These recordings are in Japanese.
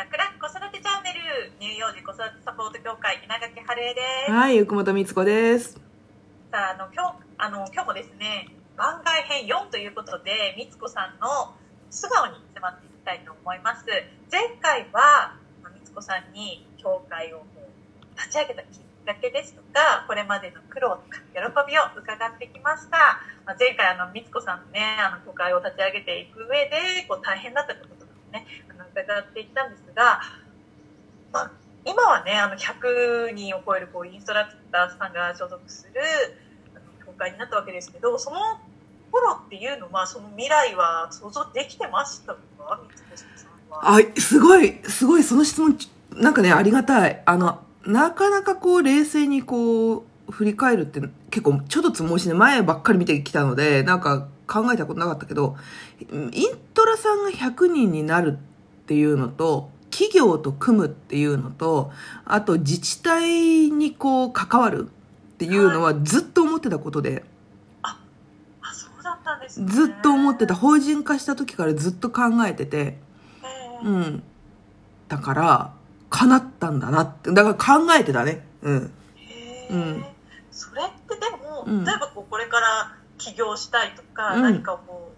楽々子育てチャンネル乳幼児子育てサポート協会稲垣春江です。はい、奥本光子です。さあ、あの、今日、あの、今日もですね、番外編4ということで、みつこさんの素顔に迫っていきたいと思います。前回は、まあみつこさんに協会を立ち上げたきっかけですとか、これまでの苦労とか喜びを伺ってきました。まあ、前回、あの、みつこさんのね、あの、協会を立ち上げていく上で、こう、大変だったこととかもね、伺っていたんですが、まあ、今はね、あの、100人を超える、こう、インストラクターさんが所属する、あの、協会になったわけですけど、その頃っていうのは、その未来は想像できてましたか？三越さんは。あ、すごい、すごい、その質問、なんかね、ありがたい。あの、なかなかこう、冷静にこう、振り返るって結構、ちょっとつもしね、前ばっかり見てきたので、なんか考えたことなかったけど、イントラさんが100人になるっていうのと、企業と組むっていうのと、あと自治体にこう、関わるっていうのはずっと思ってたことで、あ、そうだったんですね。ずっと思ってた。法人化した時からずっと考えてて、えーうん。だから、叶ったんだなって。だから考えてたね。うん。うんそれってでも、うん例えばこうこれから起業したいとか、うん何かをこ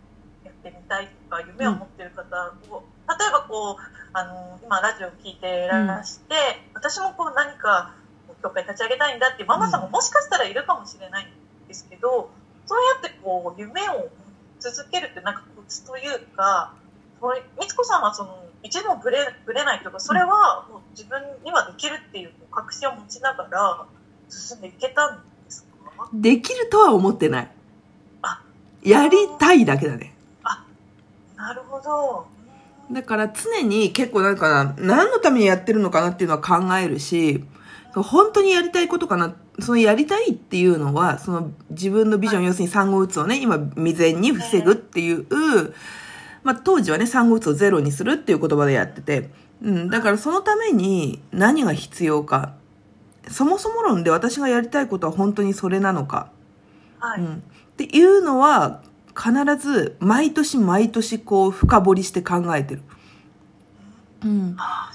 うやってみたいとか夢を持ってる方を、例えばこうあの今ラジオを聞いていらして、私もこう何かこう協会立ち上げたいんだってママさんももしかしたらいるかもしれないんですけど、そうやってこう夢を続けるってなんかコツというかそれみつこさんはその一度もぶれぶれないとかそれはもう自分にはできるっていう確信を持ちながら進んでいけたんですか？できるとは思ってないあ。やりたいだけだね。なるほど。だから常に結構なんか、何のためにやってるのかなっていうのは考えるし、本当にやりたいことかな、そのやりたいっていうのは、その自分のビジョン、要するに産後うつをね、今未然に防ぐっていう、まあ当時はね、産後うつをゼロにするっていう言葉でやってて、うん、だからそのために何が必要か、そもそも論で私がやりたいことは本当にそれなのか、はい。うん、っていうのは必ず毎年毎年こう深掘りして考えてる。うん、あ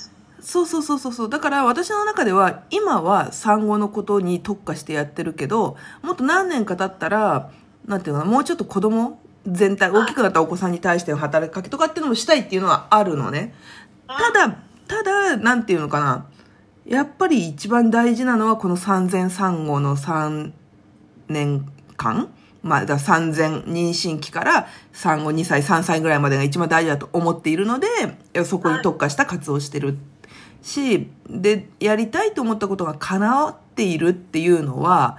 そうそうそうそうそう。だから私の中では今は産後のことに特化してやってるけど、もっと何年か経ったら、なんていうのかな、もうちょっと子供全体、大きくなったお子さんに対しての働きかけとかっていうのもしたいっていうのはあるのね。ただ、ただ、なんていうのかな。やっぱり一番大事なのはこの産前産後の3年間まあ、だ産前妊娠期から産後2歳、3歳ぐらいまでが一番大事だと思っているので、そこに特化した活動をしてるし、で、やりたいと思ったことが叶っているっていうのは、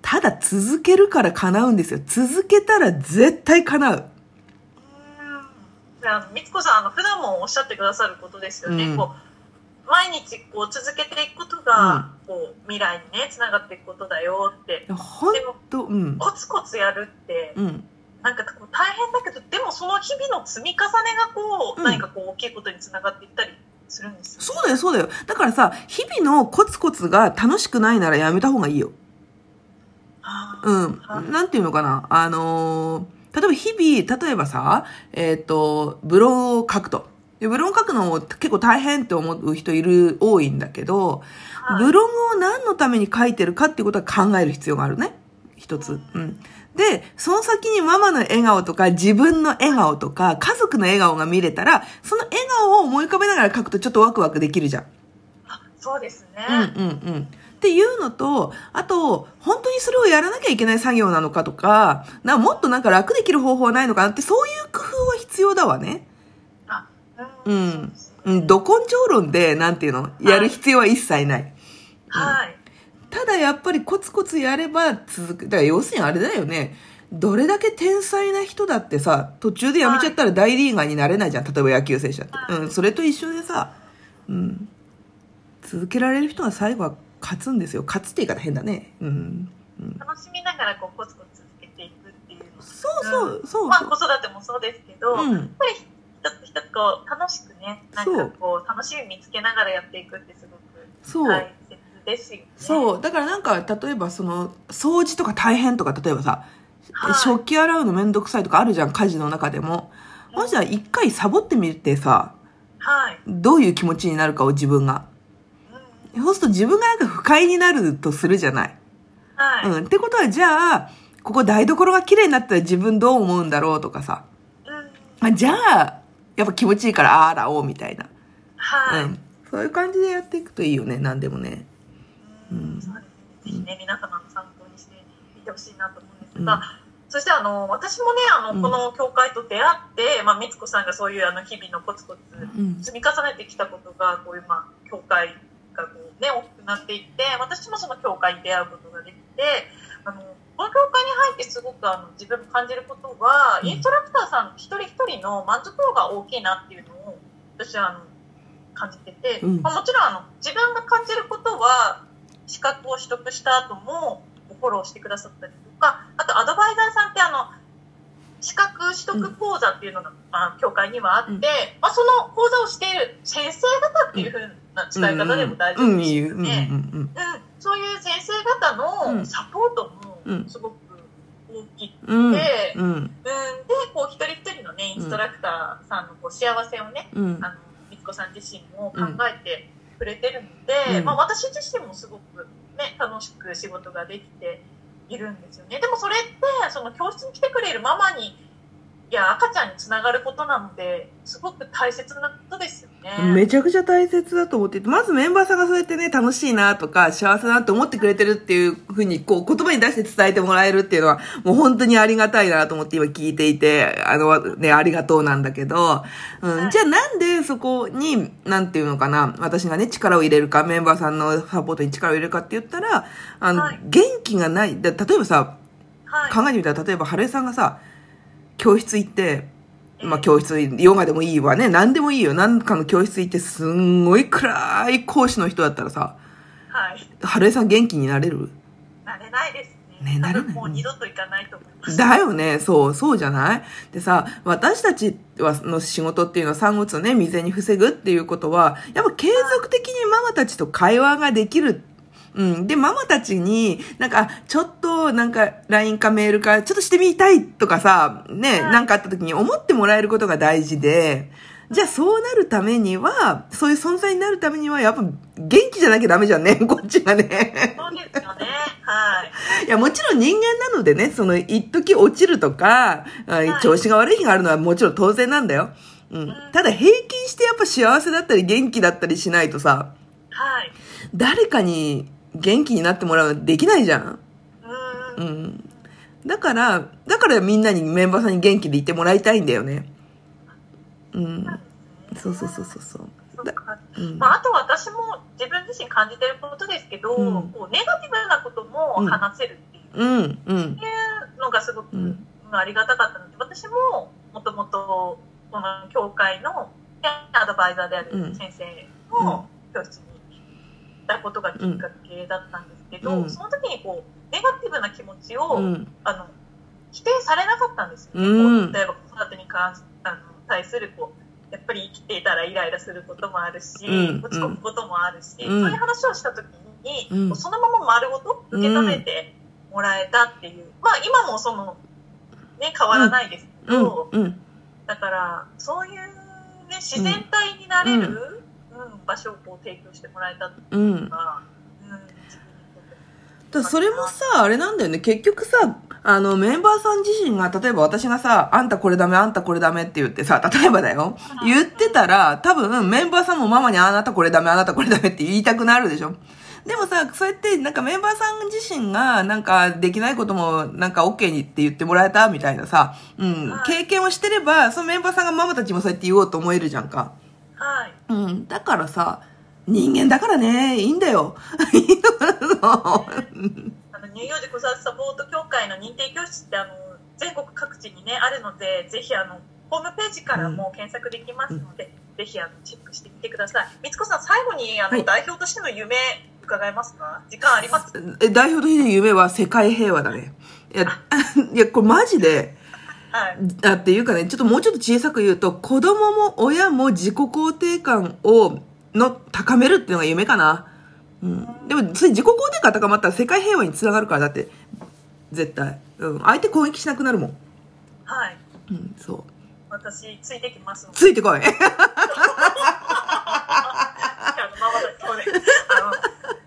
ただ続けるから叶うんですよ。続けたら絶対叶う。うん。みつこさん、あの普段もおっしゃってくださることですよね。うんこう毎日こう続けていくことが、こう未来にねつながっていくことだよって。ほんと、うん。コツコツやるって、うん。なんかこう大変だけど、でもその日々の積み重ねがこう、うん何かこう大きいことにつながっていったりするんですよ、そうだよ、そうだよ。だからさ、日々のコツコツが楽しくないならやめた方がいいよ。あうんは。いなんていうのかな。あのー例えば日々、例えばさ、えっ、と、ブログを書くと。でブログ書くのも結構大変って思う人いる、多いんだけど、はいブログを何のために書いてるかっていうことは考える必要があるね。一つ。うん。で、その先にママの笑顔とか自分の笑顔とか家族の笑顔が見れたら、その笑顔を思い浮かべながら書くとちょっとワクワクできるじゃん。あそうですね。うんうんうん。っていうのと、あと、本当にそれをやらなきゃいけない作業なのかとか、なもっとなんか楽できる方法はないのかなって、そういう工夫は必要だわね。あううんん。うん、ど根性論で、なんていうの、やる必要は一切ない。はい。ただやっぱりコツコツやれば続く。だから要するにあれだよね。どれだけ天才な人だってさ、途中でやめちゃったら大リーガーになれないじゃん。例えば野球選手だって。うん、それと一緒でさ、うん。続けられる人が最後は勝つんですよ。勝つって言い方変だね。うん。うん、楽しみながらこうコツコツ続けていくっていうのそうそう、そうまあそう。子育てもそうですけど、うんやっぱり一つ一つこう楽しくねなんかこう楽しみ見つけながらやっていくってすごく。大切ですよね。そう。だからなんか、例えばその、掃除とか大変とか、例えばさ、はい食器洗うのめんどくさいとかあるじゃん、家事の中でも。もしじゃあ一回サボってみてさ、はい。どういう気持ちになるかを自分が。うん。そうすると自分がなんか不快になるとするじゃない。はい。うん。ってことは、じゃあ、ここ台所が綺麗になったら自分どう思うんだろうとかさ。うん。あじゃあ、やっぱ気持ちいいからああらおうみたいな。はい。うん。そういう感じでやっていくといいよね、何でもね。うんそうですね。ぜひね、皆様の参考にしてみてほしいなと思うんですが、そしてあの、私もね、あの、うんこの教会と出会って、まあ、みつこさんがそういうあの、日々のコツコツうん。積み重ねてきたことが、こういう、まあ、教会がこうね、大きくなっていって、私もその教会に出会うことができて、あの、この教会に入ってすごくあの、自分も感じることは、うん。インストラクターさん一人一人の満足度が大きいなっていうのを、私はあの、感じてて、うん。まあ、もちろんあの、自分が感じることは、資格を取得した後も、フォローしてくださったりとか、あとアドバイザーさんってあの、資格取得講座っていうのが、まあ、教会にはあって、うん。まあ、その講座をしている先生方っていう風な使い方でも大丈夫うん、ですよ。ね。そういう先生方のサポートうん。もすごく大きくて、うん。で、こう一人一人のね、インストラクターさんのこう幸せをね、うん。あの、みつこさん自身も考えてくれてるので、うんまあ私自身もすごくね、楽しく仕事ができているんですよね。でもそれって、その教室に来てくれるママに、いや、赤ちゃんにつながることなので、すごく大切なことですよね。めちゃくちゃ大切だと思っていて、まずメンバーさんがそうやってね、楽しいなとか、幸せだなって思ってくれてるっていうふうに、こう、言葉に出して伝えてもらえるっていうのは、もう本当にありがたいなと思って今聞いていて、あの、ね、ありがとうなんだけど、うん、じゃあなんでそこに、なんていうのかな、私がね、力を入れるか、メンバーさんのサポートに力を入れるかって言ったら、あの、はい元気がない。で例えばさ、はい。考えてみたら、例えば、春江さんがさ、教室行って、まあ、え教室、ヨガでもいいわね。何でもいいよ。何かの教室行って、すんごい暗い講師の人だったらさ、はい。春江さん元気になれる？なれないですね。ねなれないもう二度と行かないと思います。だよね。そう、そうじゃない？でさ、私たちはの仕事っていうのは産後をね、未然に防ぐっていうことは、やっぱ継続的にママたちと会話ができる。うん。で、ママたちに、なんか、ちょっと、なんか、LINE かメールか、ちょっとしてみたいとかさ、ね、はいなんかあった時に思ってもらえることが大事で、じゃあそうなるためには、そういう存在になるためには、やっぱ元気じゃなきゃダメじゃんね、こっちがね。そうですよね。はい。いや、もちろん人間なのでね、その、一時落ちるとか、あい調子が悪い日があるのはもちろん当然なんだよ。うん。ただ平均してやっぱ幸せだったり元気だったりしないとさ、はい。誰かに元気になってもらうのできないじゃん。うんん。だから、だからみんなにメンバーさんに元気でいてもらいたいんだよね。うん。そうそうそうそうそう。うん。まあ、あと私も自分自身感じてることですけど、うんこうネガティブなことも話せるっていううん、うん、のがすごくうん。ありがたかったので、私ももともとこの教会のアドバイザーであるうん先生の教室に行ったことがきっかけだったんですけど、うん。その時にこうネガティブな気持ちを、うん。あの否定されなかったんですよね、うん。例えば子育てに関しあの対するこうやっぱり生きていたらイライラすることもあるし、うん。落ち込むこともあるし、うん。そういう話をした時に、そのまま丸ごと受け止めてもらえたっていう、まあ今もそのね変わらないですけうん。ど、、うん。だからそういうね自然体になれる、うん場所をこう提供してもらえたっていううんの。が、うん、だそれもさ、あれなんだよね。結局さ、あの、メンバーさん自身が、例えば私がさ、あんたこれダメ、あんたこれダメって言ってさ、例えばだよ。言ってたら、多分メンバーさんもママにあなたこれダメ、あなたこれダメって言いたくなるでしょ。でもさ、そうやって、なんかメンバーさん自身が、なんかできないことも、なんか OK にって言ってもらえたみたいなさ、うんは、い経験をしてれば、そのメンバーさんがママたちもそうやって言おうと思えるじゃんか。はいうん、だからさ、人間だからね、いいんだよ。いいのあの乳幼児子育てサポート協会の認定教室ってあの全国各地にねあるのでぜひあのホームページからも検索できますので、ぜひあのチェックしてみてください。みつこさん最後にあの、はい代表としての夢伺えますか？時間あります？え代表としての夢は世界平和だね。いや、いや、これマジで、はい、っていうかねちょっともうちょっと小さく言うと子供も親も自己肯定感をの高めるっていうのが夢かな、うん、でもそれ自己肯定感高まったら世界平和につながるからだって。絶対、うん、相手攻撃しなくなるもん。はい、うん、そう。私ついてきますついてこい。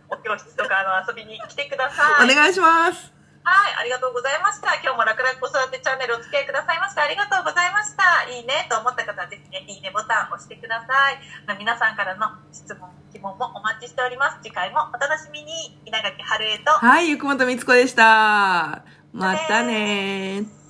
お教室とかあの遊びに来てください。お願いします。はい、ありがとうございました。今日も楽々子育てチャンネルお付き合いくださいましてありがとうございました。いいねと思った方はぜひね、いいねボタンを押してください。皆さんからの質問、疑問もお待ちしております。次回もお楽しみに。稲垣春江と、はい、ゆくもとみつこでした。またねー。